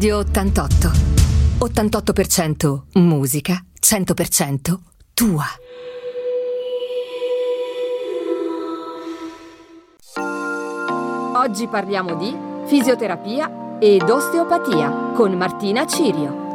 Radio 88. 88% musica, 100% tua. Oggi parliamo di fisioterapia ed osteopatia con Martina Cirio.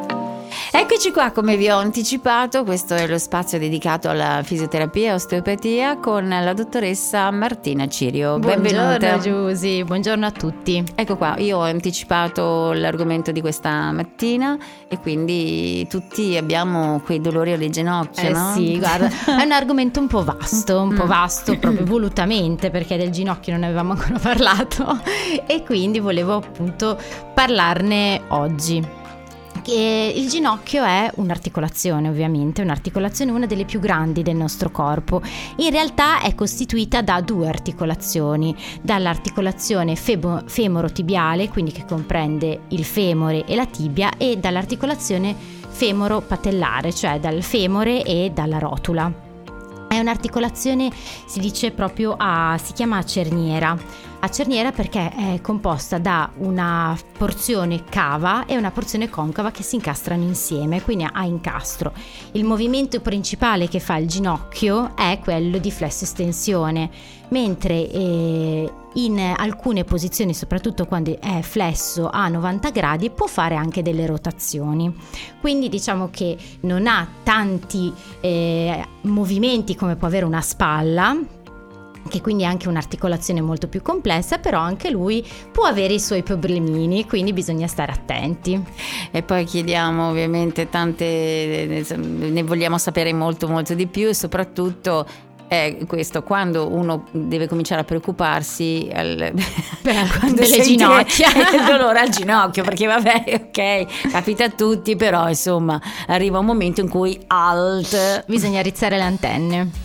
Eccoci qua, come vi ho anticipato, questo è lo spazio dedicato alla fisioterapia e osteopatia con la dottoressa Martina Cirio. Benvenuta. Buongiorno Giusy, buongiorno a tutti. Ecco qua, io ho anticipato l'argomento di questa mattina e quindi tutti abbiamo quei dolori alle ginocchia, eh no? Sì, guarda, è un argomento un po' vasto, un po' mm. vasto proprio volutamente perché del ginocchio non ne avevamo ancora parlato e quindi volevo appunto parlarne oggi il ginocchio è un'articolazione, ovviamente, un'articolazione una delle più grandi del nostro corpo. In realtà è costituita da due articolazioni, dall'articolazione febo- femorotibiale, quindi che comprende il femore e la tibia, e dall'articolazione femoro-patellare, cioè dal femore e dalla rotula. È un'articolazione, si dice proprio a, si chiama cerniera. A cerniera perché è composta da una porzione cava e una porzione concava che si incastrano insieme, quindi a incastro. Il movimento principale che fa il ginocchio è quello di flesso estensione, mentre eh, in alcune posizioni, soprattutto quando è flesso a 90 gradi, può fare anche delle rotazioni. Quindi diciamo che non ha tanti eh, movimenti come può avere una spalla, che quindi è anche un'articolazione molto più complessa, però anche lui può avere i suoi problemini, quindi bisogna stare attenti. E poi chiediamo ovviamente tante, ne vogliamo sapere molto molto di più e soprattutto è questo, quando uno deve cominciare a preoccuparsi al, quando delle ginocchia, il dolore al ginocchio, perché vabbè, ok, capita a tutti, però insomma arriva un momento in cui alt. Bisogna rizzare le antenne.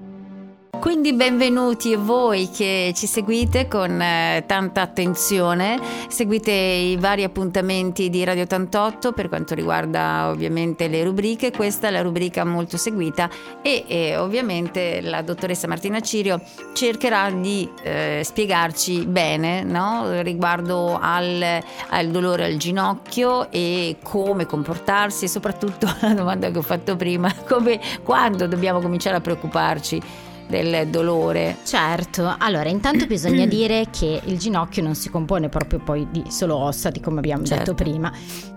Quindi benvenuti voi che ci seguite con eh, tanta attenzione, seguite i vari appuntamenti di Radio 88 per quanto riguarda ovviamente le rubriche, questa è la rubrica molto seguita e, e ovviamente la dottoressa Martina Cirio cercherà di eh, spiegarci bene no? riguardo al, al dolore al ginocchio e come comportarsi e soprattutto la domanda che ho fatto prima, come, quando dobbiamo cominciare a preoccuparci del dolore. Certo, allora intanto bisogna dire che il ginocchio non si compone proprio poi di solo ossa, di come abbiamo certo. detto prima.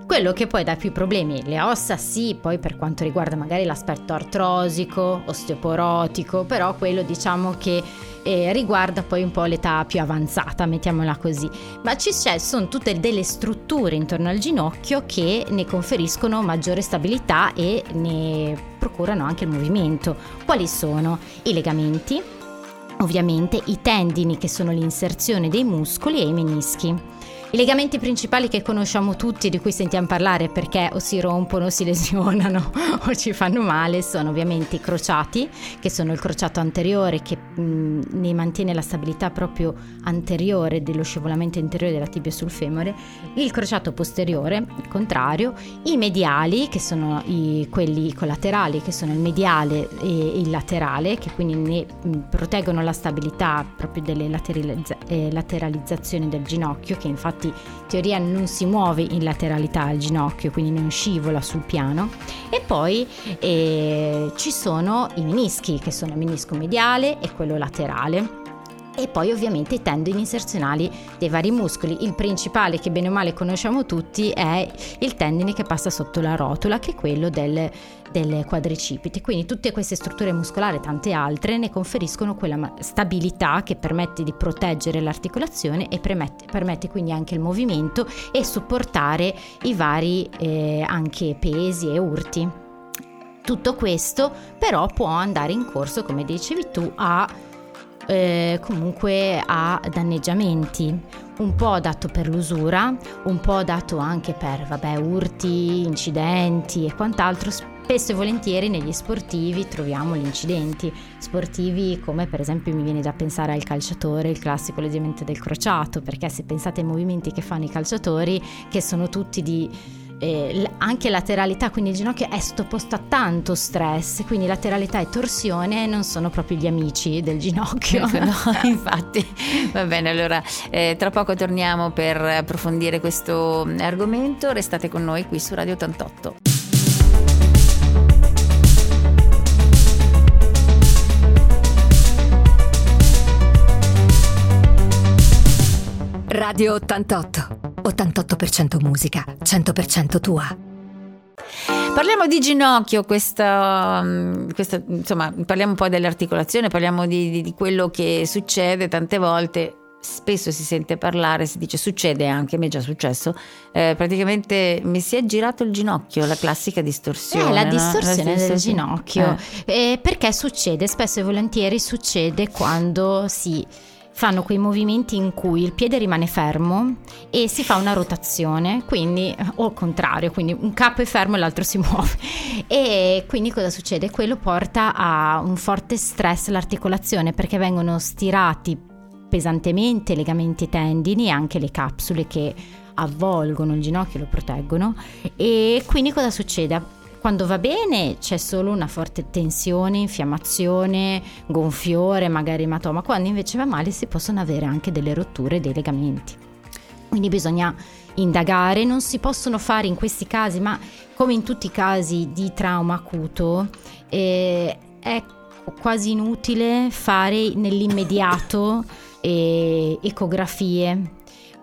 Quello che poi dà più problemi, le ossa sì, poi per quanto riguarda magari l'aspetto artrosico, osteoporotico, però quello diciamo che eh, riguarda poi un po' l'età più avanzata, mettiamola così. Ma ci sono tutte delle strutture intorno al ginocchio che ne conferiscono maggiore stabilità e ne procurano anche il movimento. Quali sono? I legamenti, ovviamente i tendini che sono l'inserzione dei muscoli e i menischi. I legamenti principali che conosciamo tutti, di cui sentiamo parlare perché o si rompono, o si lesionano o ci fanno male, sono ovviamente i crociati, che sono il crociato anteriore che mh, ne mantiene la stabilità proprio anteriore dello scivolamento interiore della tibia sul femore, il crociato posteriore, il contrario, i mediali, che sono i, quelli collaterali, che sono il mediale e il laterale, che quindi ne mh, proteggono la stabilità proprio delle lateralizza- eh, lateralizzazioni del ginocchio, che infatti infatti in teoria non si muove in lateralità al ginocchio, quindi non scivola sul piano. E poi eh, ci sono i menischi, che sono il menisco mediale e quello laterale e poi ovviamente i tendini inserzionali dei vari muscoli. Il principale che bene o male conosciamo tutti è il tendine che passa sotto la rotola, che è quello del, del quadricipite. Quindi tutte queste strutture muscolari e tante altre ne conferiscono quella stabilità che permette di proteggere l'articolazione e permette, permette quindi anche il movimento e supportare i vari eh, anche pesi e urti. Tutto questo però può andare in corso, come dicevi tu, a eh, comunque a danneggiamenti, un po' dato per l'usura, un po' dato anche per vabbè, urti, incidenti e quant'altro. Spesso e volentieri negli sportivi troviamo gli incidenti sportivi come per esempio mi viene da pensare al calciatore, il classico legamento del crociato, perché se pensate ai movimenti che fanno i calciatori, che sono tutti di eh, anche lateralità, quindi il ginocchio è sottoposto a tanto stress, quindi lateralità e torsione non sono proprio gli amici del ginocchio. no, infatti, va bene, allora eh, tra poco torniamo per approfondire questo argomento, restate con noi qui su Radio 88. Radio 88. 88% musica, 100% tua. Parliamo di ginocchio, questa, mm, questa, insomma, parliamo un po' dell'articolazione, parliamo di, di, di, quello che succede tante volte. Spesso si sente parlare, si dice succede anche, a me è già successo, eh, praticamente mi si è girato il ginocchio, la classica distorsione. Eh, la no? distorsione la del ginocchio. Eh. Eh, perché succede? Spesso e volentieri succede quando si fanno quei movimenti in cui il piede rimane fermo e si fa una rotazione, quindi o al contrario, quindi un capo è fermo e l'altro si muove. E quindi cosa succede? Quello porta a un forte stress all'articolazione perché vengono stirati pesantemente legamenti tendini e anche le capsule che avvolgono il ginocchio lo proteggono e quindi cosa succede? Quando va bene c'è solo una forte tensione, infiammazione, gonfiore, magari ematoma. Quando invece va male si possono avere anche delle rotture dei legamenti. Quindi bisogna indagare, non si possono fare in questi casi, ma come in tutti i casi di trauma acuto, eh, è quasi inutile fare nell'immediato eh, ecografie.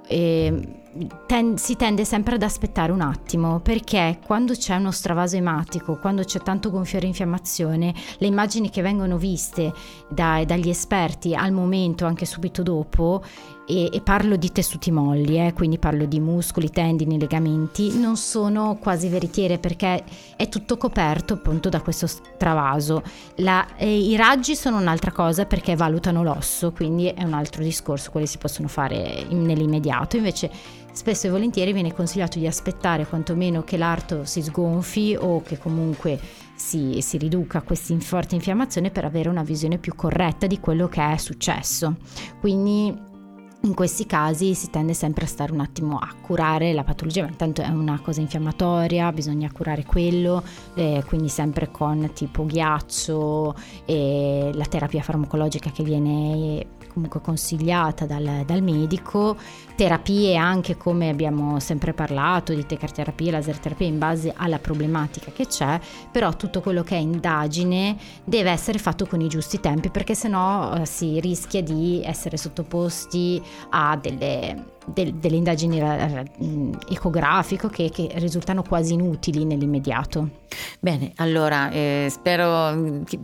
Eh, ten- si tende sempre ad aspettare un attimo perché quando c'è uno stravaso ematico, quando c'è tanto gonfiore e infiammazione, le immagini che vengono viste da- dagli esperti al momento, anche subito dopo, e, e parlo di tessuti molli, eh, quindi parlo di muscoli, tendini, legamenti, non sono quasi veritiere perché è tutto coperto appunto da questo travaso. La, eh, I raggi sono un'altra cosa perché valutano l'osso, quindi è un altro discorso, quelli si possono fare in, nell'immediato, invece spesso e volentieri viene consigliato di aspettare quantomeno che l'arto si sgonfi o che comunque si, si riduca questa forte infiammazione per avere una visione più corretta di quello che è successo. Quindi in questi casi si tende sempre a stare un attimo a curare la patologia, ma intanto è una cosa infiammatoria, bisogna curare quello, eh, quindi sempre con tipo ghiaccio e la terapia farmacologica che viene comunque consigliata dal, dal medico, terapie anche come abbiamo sempre parlato di tecarterapia, laser terapia in base alla problematica che c'è, però tutto quello che è indagine deve essere fatto con i giusti tempi perché sennò eh, si rischia di essere sottoposti a delle del, delle indagini eh, ecografiche che, che, risultano quasi inutili nell'immediato. Bene, allora eh, spero che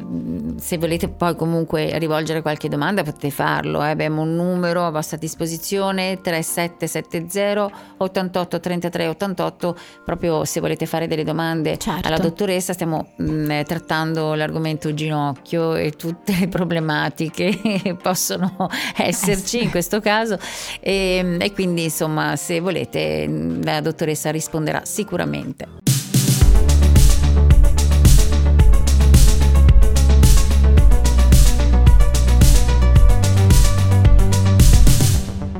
se volete poi comunque rivolgere qualche domanda potete farlo, eh. abbiamo un numero a vostra disposizione 3770 88 33 88 proprio se volete fare delle domande certo. alla dottoressa stiamo mh, mm, trattando l'argomento ginocchio e tutte le problematiche che possono esserci in questo caso e, e quindi insomma se volete la dottoressa risponderà sicuramente.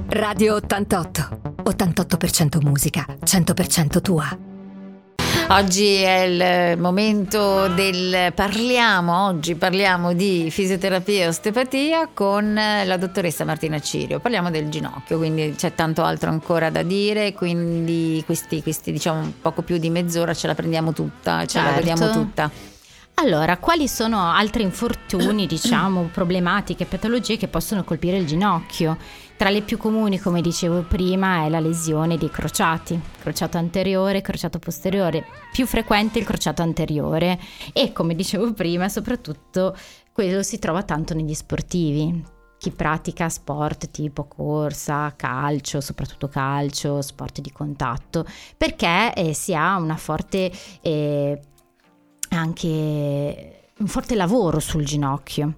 Radio 88. 88% musica, 100% tua. Oggi è il momento del parliamo, oggi parliamo di fisioterapia e osteopatia con la dottoressa Martina Cirio. Parliamo del ginocchio, quindi c'è tanto altro ancora da dire, quindi questi, questi diciamo poco più di mezz'ora ce la prendiamo tutta, ce certo. la vediamo tutta. Allora, quali sono altri infortuni, diciamo, problematiche, patologie che possono colpire il ginocchio? Tra le più comuni, come dicevo prima, è la lesione dei crociati, crociato anteriore, crociato posteriore, più frequente il crociato anteriore e come dicevo prima, soprattutto quello si trova tanto negli sportivi, chi pratica sport tipo corsa, calcio, soprattutto calcio, sport di contatto, perché eh, si ha una forte eh, anche un forte lavoro sul ginocchio.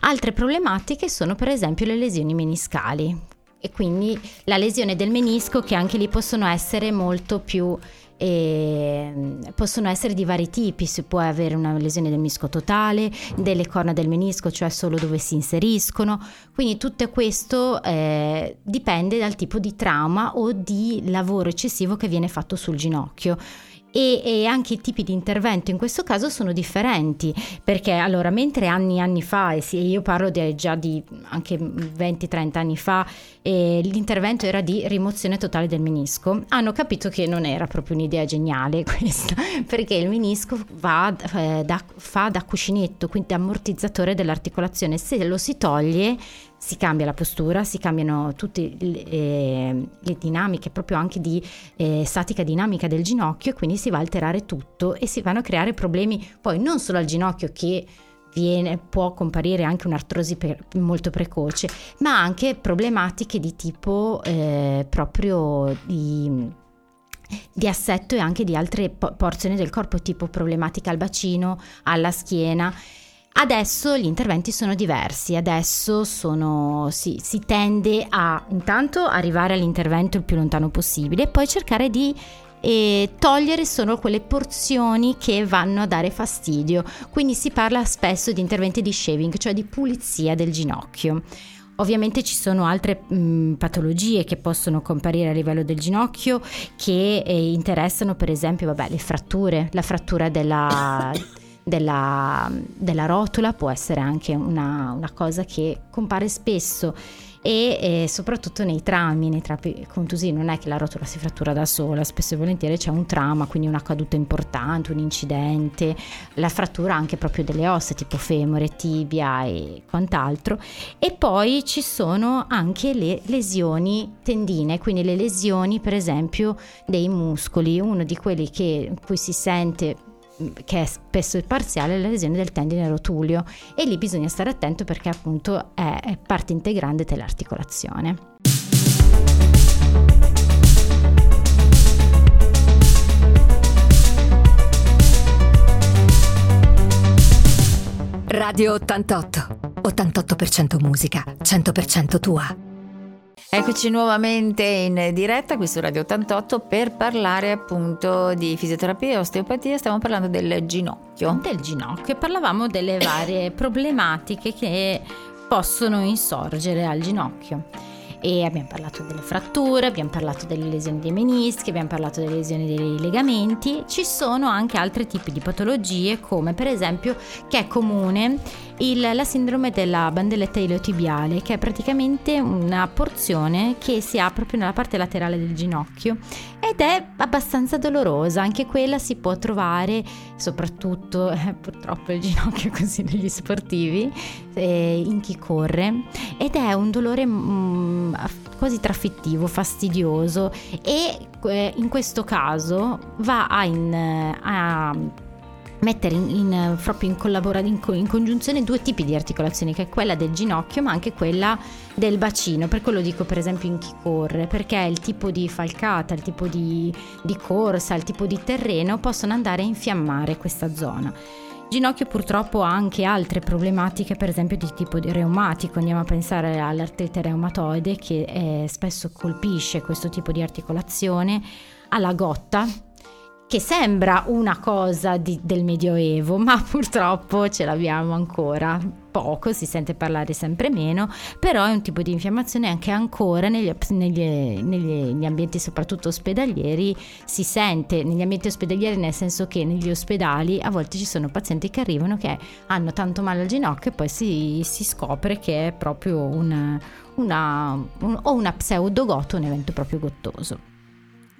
Altre problematiche sono per esempio le lesioni meniscali. E quindi la lesione del menisco che anche lì possono essere molto più e mm, possono essere di vari tipi, si può avere una lesione del menisco totale, delle corna del menisco, cioè solo dove si inseriscono, quindi tutto questo eh, dipende dal tipo di trauma o di lavoro eccessivo che viene fatto sul ginocchio e, e, anche i tipi di intervento in questo caso sono differenti perché allora mentre anni anni fa e sì, io parlo di, già di anche 20-30 anni fa l'intervento era di rimozione totale del menisco hanno capito che non era proprio un'idea geniale questa perché il menisco va, eh, da, fa da cuscinetto quindi ammortizzatore dell'articolazione. Se lo si toglie si cambia la postura, si cambiano tutte le, eh, le dinamiche proprio anche di eh, statica dinamica del ginocchio e quindi si va a alterare tutto e si vanno a creare problemi poi non solo al ginocchio che viene, può comparire anche un'artrosi per, molto precoce, ma anche problematiche di tipo eh, proprio di, di assetto e anche di altre po- porzioni del corpo, tipo problematica al bacino, alla schiena. Adesso gli interventi sono diversi, adesso sono, sì, si tende a intanto arrivare all'intervento il più lontano possibile e poi cercare di eh, togliere solo quelle porzioni che vanno a dare fastidio. Quindi si parla spesso di interventi di shaving, cioè di pulizia del ginocchio. Ovviamente ci sono altre mh, patologie che possono comparire a livello del ginocchio che eh, interessano per esempio vabbè, le fratture, la frattura della della, della rotola può essere anche una, una cosa che compare spesso e eh, soprattutto nei traumi, nei traumi contusivi non è che la rotola si frattura da sola, spesso e volentieri c'è un trauma, quindi una caduta importante, un incidente, la frattura anche proprio delle ossa tipo femore, tibia e quant'altro. E poi ci sono anche le lesioni tendine, quindi le lesioni per esempio dei muscoli, uno di quelli che in cui si sente che è spesso parziale, la lesione del tendine rotulio e lì bisogna stare attento perché appunto è parte integrante dell'articolazione. Radio 88. 88% musica, 100% tua. Eccoci nuovamente in diretta qui su Radio 88 per parlare appunto di fisioterapia e osteopatia, stiamo parlando del ginocchio. Del ginocchio, parlavamo delle varie problematiche che possono insorgere al ginocchio e abbiamo parlato delle fratture, abbiamo parlato delle lesioni dei menischi, abbiamo parlato delle lesioni dei legamenti. Ci sono anche altri tipi di patologie come per esempio che è comune il, la sindrome della bandelletta iliotibiale che è praticamente una porzione che si ha proprio nella parte laterale del ginocchio ed è abbastanza dolorosa, anche quella si può trovare soprattutto eh, purtroppo il ginocchio così negli sportivi, eh, in chi corre ed è un dolore mm, quasi trafittivo, fastidioso e eh, in questo caso va a, in, a mettere in, in, proprio in, collabora- in, in, congiunzione due tipi di articolazioni, che è quella del ginocchio ma anche quella del bacino. Per quello dico per esempio in chi corre, perché il tipo di falcata, il tipo di, di corsa, il tipo di terreno possono andare a infiammare questa zona. Ginocchio purtroppo ha anche altre problematiche, per esempio di tipo reumatico. Andiamo a pensare all'artrite reumatoide che eh, spesso colpisce questo tipo di articolazione, alla gotta, che sembra una cosa di, del Medioevo, ma purtroppo ce l'abbiamo ancora poco, si sente parlare sempre meno, però è un tipo di infiammazione anche ancora negli, negli, negli ambienti soprattutto ospedalieri si sente, negli ambienti ospedalieri nel senso che negli ospedali a volte ci sono pazienti che arrivano che hanno tanto male al ginocchio e poi si, si scopre che è proprio una, una, un, o una pseudogoto, un evento proprio gottoso.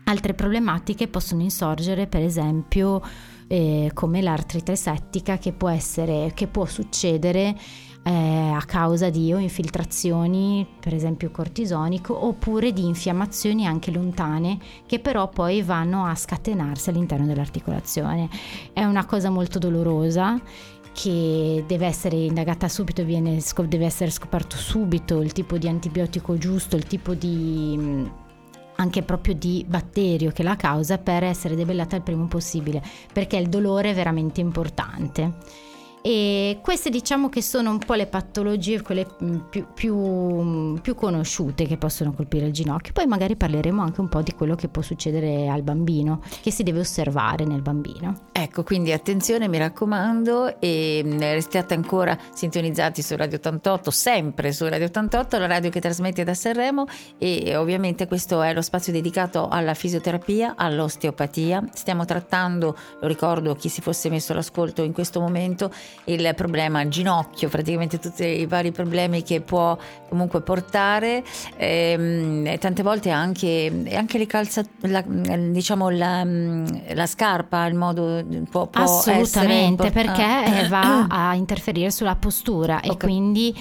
Altre problematiche possono insorgere, per esempio, eh, come l'artrite settica che può, essere, che può succedere eh, a causa di o infiltrazioni, per esempio cortisonico, oppure di infiammazioni anche lontane che però poi vanno a scatenarsi all'interno dell'articolazione. È una cosa molto dolorosa che deve essere indagata subito, viene, deve essere scoperto subito il tipo di antibiotico giusto, il tipo di anche proprio di batterio che la causa per essere debellata il prima possibile, perché il dolore è veramente importante. E queste diciamo che sono un po' le patologie, quelle mm, più, più, mm, più, conosciute che possono colpire il ginocchio. Poi magari parleremo anche un po' di quello che può succedere al bambino, che si deve osservare nel bambino. Ecco, quindi attenzione, mi raccomando, e mm, restate ancora sintonizzati su Radio 88, sempre su Radio 88, la radio che trasmette da Sanremo e ovviamente questo è lo spazio dedicato alla fisioterapia, all'osteopatia. Stiamo trattando, lo ricordo chi si fosse messo all'ascolto in questo momento, il problema ginocchio, praticamente tutti i vari problemi che può comunque portare, ehm, tante volte anche, anche le calza, la, diciamo la, la, scarpa, il modo può, può assolutamente perché ah. va a interferire sulla postura okay. e quindi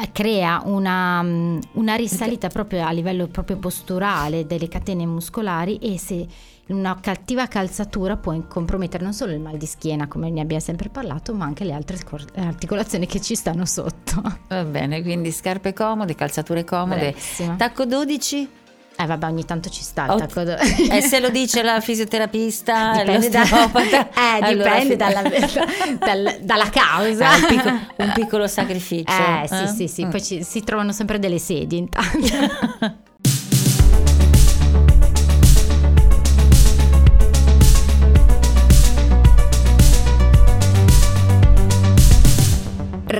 eh, crea una, una risalita proprio a livello proprio posturale delle catene muscolari e se una cattiva calzatura può compromettere non solo il mal di schiena, come ne abbiamo sempre parlato, ma anche le altre articolazioni che ci stanno sotto. Va bene, quindi scarpe comode, calzature comode. Bravissima. Tacco 12? Eh vabbè, ogni tanto ci sta il tacco. Do- e se lo dice la fisioterapista, dipende, da, eh, allora, dipende dalla, dal, dalla causa. Ah, un, piccolo, un, piccolo, sacrificio. Eh, eh? sì, sì, sì. Mm. Poi ci, si trovano sempre delle sedie intanto.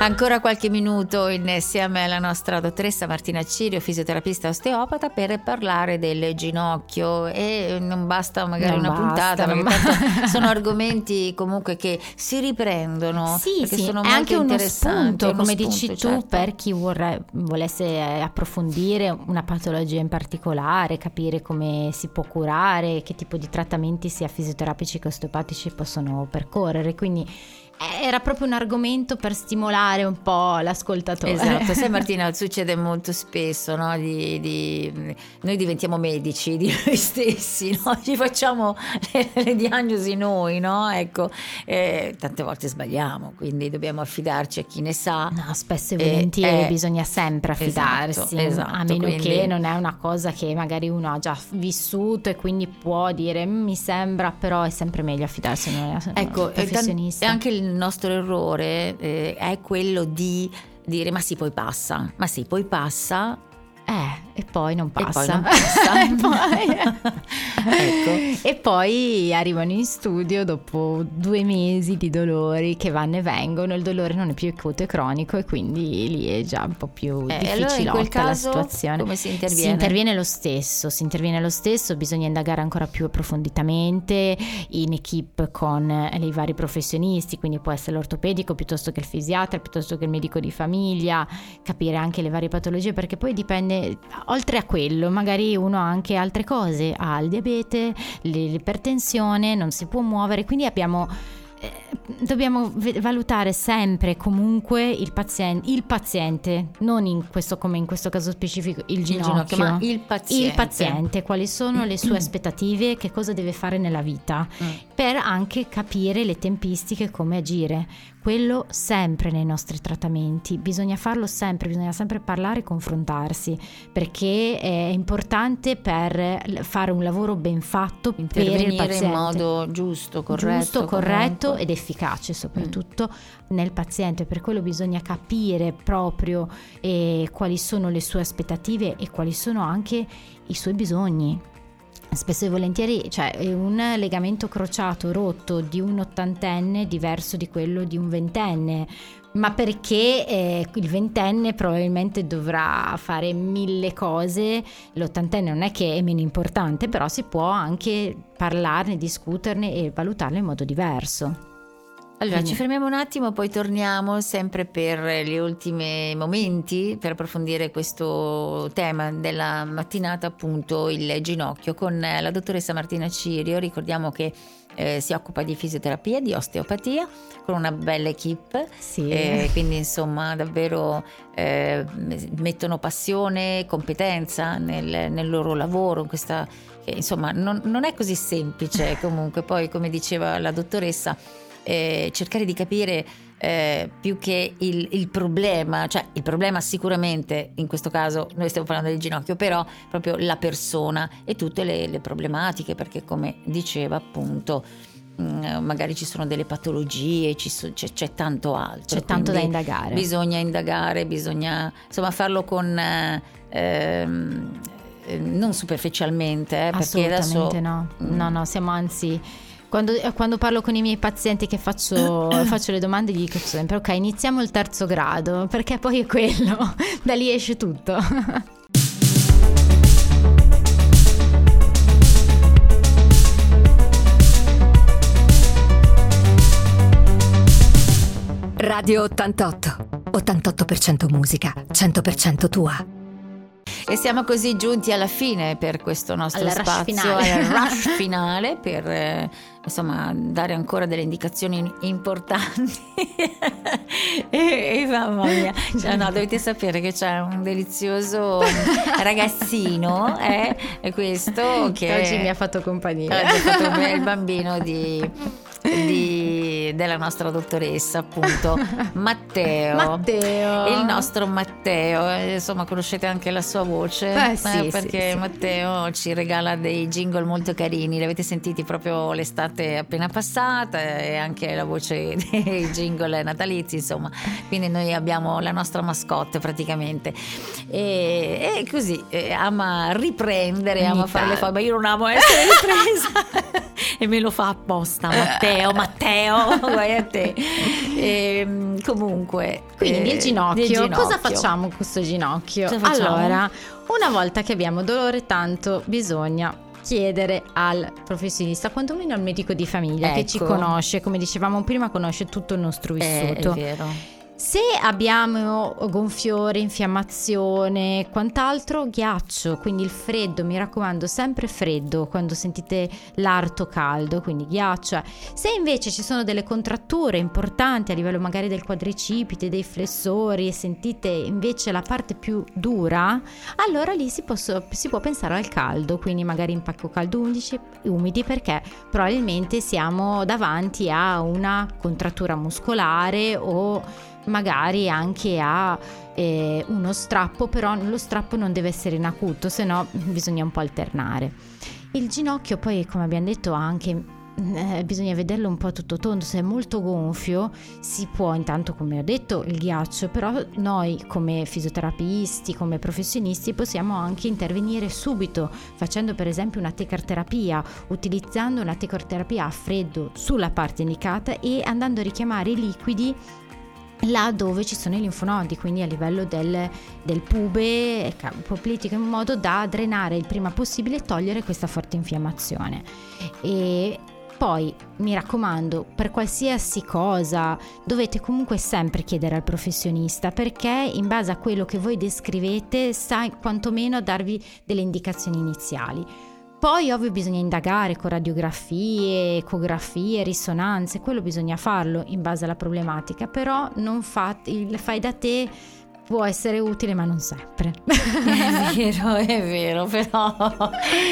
Ancora qualche minuto insieme alla nostra dottoressa Martina Cirio, fisioterapista osteopata, per parlare del ginocchio e non basta magari non una basta, puntata, perché sono argomenti comunque che si riprendono. Sì, sì, sono è anche uno spunto, come spunto, dici certo. tu, per chi vorrei, volesse approfondire una patologia in particolare, capire come si può curare, che tipo di trattamenti sia fisioterapici che osteopatici possono percorrere. Quindi era proprio un argomento per stimolare un po' l'ascoltatore. Esatto, sai Martina, succede molto spesso, no? di, di, noi diventiamo medici di noi stessi, no? ci facciamo le, le, diagnosi noi, no? ecco, eh, tante volte sbagliamo, quindi dobbiamo affidarci a chi ne sa. No, spesso e volentieri eh, bisogna sempre affidarsi, esatto, esatto, a meno quindi... che non è una cosa che magari uno ha già vissuto e quindi può dire mm, mi sembra, però è sempre meglio affidarsi a un ecco, professionista. E anche il il nostro errore eh, è quello di dire ma sì poi passa, ma sì poi passa eh, e poi non passa. E poi, non passa. e, poi... ecco. e poi arrivano in studio dopo due mesi di dolori che vanno e vengono, il dolore non è più acuto e cronico e quindi lì è già un po' più eh, difficile allora la situazione. Come si interviene? Si interviene lo stesso, si interviene lo stesso, bisogna indagare ancora più approfonditamente in equip con i vari professionisti, quindi può essere l'ortopedico piuttosto che il fisiatra, piuttosto che il medico di famiglia, capire anche le varie patologie perché poi dipende oltre a quello, magari uno ha anche altre cose, ha il diabete, l'ipertensione, non si può muovere, quindi abbiamo eh, dobbiamo valutare sempre comunque il paziente, il paziente, non in questo come in questo caso specifico il ginocchio, il ginocchio ma il paziente. il paziente, quali sono le sue aspettative, che cosa deve fare nella vita, mm. per anche capire le tempistiche, come agire quello sempre nei nostri trattamenti, bisogna farlo sempre, bisogna sempre parlare e confrontarsi perché è importante per fare un lavoro ben fatto per il paziente. in modo giusto, corretto, giusto, corretto ed efficace soprattutto mm. nel paziente, per quello bisogna capire proprio eh, quali sono le sue aspettative e quali sono anche i suoi bisogni spesso e volentieri cioè un legamento crociato rotto di un ottantenne è diverso di quello di un ventenne ma perché eh, il ventenne probabilmente dovrà fare mille cose, l'ottantenne non è che è meno importante, però si può anche parlarne, discuterne e valutarlo in modo diverso. Allora, Quindi. ci fermiamo un attimo, poi torniamo sempre per gli ultimi momenti per approfondire questo tema della mattinata, appunto il ginocchio, con la dottoressa Martina Cirio. Ricordiamo che eh, si occupa di fisioterapia, di osteopatia, con una bella equip. Sì. Eh, quindi, insomma, davvero eh, mettono passione, competenza nel, nel loro lavoro, in questa, insomma, non, non è così semplice comunque. Poi, come diceva la dottoressa, eh, cercare di capire eh, più che il, il, problema, cioè il problema sicuramente in questo caso noi stiamo parlando del ginocchio, però proprio la persona e tutte le, le problematiche, perché come diceva appunto mm, magari ci sono delle patologie, so, c'è, c'è, tanto altro. C'è tanto da indagare. Bisogna indagare, bisogna insomma farlo con... Ehm, non superficialmente, eh, perché adesso... no, no, no, siamo anzi quando, eh, quando, parlo con i miei pazienti che faccio, faccio, le domande gli dico sempre ok iniziamo il terzo grado perché poi è quello, da lì esce tutto. Radio 88, 88% musica, 100% tua. E siamo così giunti alla fine per questo nostro alla spazio, finale. al rush finale, per eh, insomma dare ancora delle indicazioni importanti. e, e, mamma mia, cioè, no, dovete sapere che c'è un delizioso ragazzino, eh, questo che oggi mi ha fatto compagnia. Oggi ha fatto il bambino di, di, della nostra dottoressa, appunto, Matteo. Matteo. Il nostro Matteo, eh, insomma, conoscete anche la sua voce? Voce eh, sì, eh, perché sì, Matteo sì. ci regala dei jingle molto carini, li avete sentiti proprio l'estate appena passata e anche la voce dei jingle natalizi, insomma, quindi noi abbiamo la nostra mascotte praticamente. E, e così eh, ama riprendere, ama fare le foto, ma io non amo essere ripresa. E me lo fa apposta Matteo, Matteo, guai a te. E, ehm, comunque, quindi il ginocchio, il, ginocchio, cosa facciamo con questo ginocchio? Allora, una volta che abbiamo dolore tanto, bisogna chiedere al professionista, quantomeno al medico di famiglia ecco. che ci ecco. conosce, come dicevamo prima, conosce tutto il nostro vissuto. Eh, è vero se abbiamo gonfiore, infiammazione, quant'altro, ghiaccio, quindi il freddo, mi raccomando, sempre freddo quando sentite l'arto caldo, quindi ghiaccio. Se invece ci sono delle contratture importanti a livello magari del quadricipite, dei flessori e sentite invece la parte più dura, allora lì si, posso, si può pensare al caldo, quindi magari impacco caldo undici, umidi perché probabilmente siamo davanti a una contrattura muscolare o magari anche a eh, uno strappo, però lo strappo non deve essere in acuto, se no bisogna un po' alternare. Il ginocchio poi, come abbiamo detto, ha anche eh, bisogna vederlo un po' tutto tondo, se è molto gonfio si può intanto come ho detto il ghiaccio, però noi come fisioterapisti, come professionisti possiamo anche intervenire subito facendo per esempio una tecarterapia, utilizzando una tecarterapia a freddo sulla parte indicata e andando a richiamare i liquidi là dove ci sono i linfonodi, quindi a livello del, del pube poplitico, in modo da drenare il prima possibile e togliere questa forte infiammazione. E poi mi raccomando, per qualsiasi cosa dovete comunque sempre chiedere al professionista perché in base a quello che voi descrivete sa quantomeno darvi delle indicazioni iniziali. Poi ovvio bisogna indagare con radiografie, ecografie, risonanze, quello bisogna farlo in base alla problematica, però non fate, il fai da te può essere utile ma non sempre. È vero, è vero, però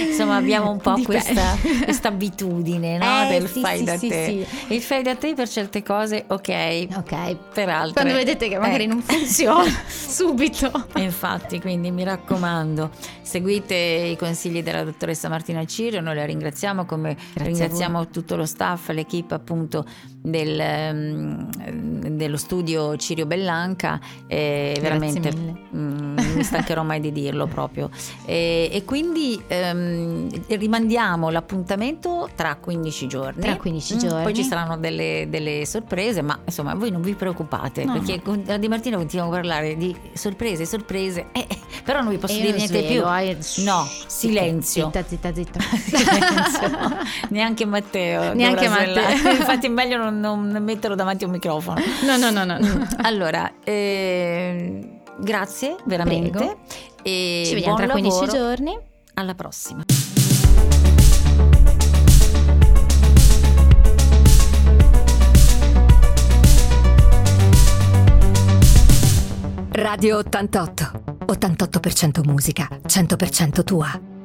insomma abbiamo un po' questa, questa, abitudine no? eh, del sì, fai sì, da sì, te. Il fai da te per certe cose ok, ok, per altre. Quando vedete che magari eh. non funziona subito. Infatti, quindi mi raccomando, seguite i consigli della dottoressa Martina Cirio, noi la ringraziamo come Grazie ringraziamo tutto lo staff, l'equipe appunto del, um, dello studio Cirio Bellanca. Eh, veramente mm, non mi stancherò mai di dirlo proprio. E, e quindi ehm, rimandiamo l'appuntamento tra 15 giorni. Tra 15 giorni. Mm, poi ci saranno delle, delle, sorprese, ma insomma voi non vi preoccupate no. perché con Di Martino continuiamo a parlare di sorprese, sorprese, eh, eh però non vi posso dire niente svelo, più. Eh, no, silenzio. Zitta, zitta, zitta. silenzio. Neanche Matteo. Neanche Matteo. Infatti è meglio non, non, metterlo davanti a un microfono. No, no, no, no. no. allora, eh, grazie veramente. Prego. E Ci vediamo tra 15 lavoro. giorni. Alla prossima. Radio 88. 88% musica, 100% tua.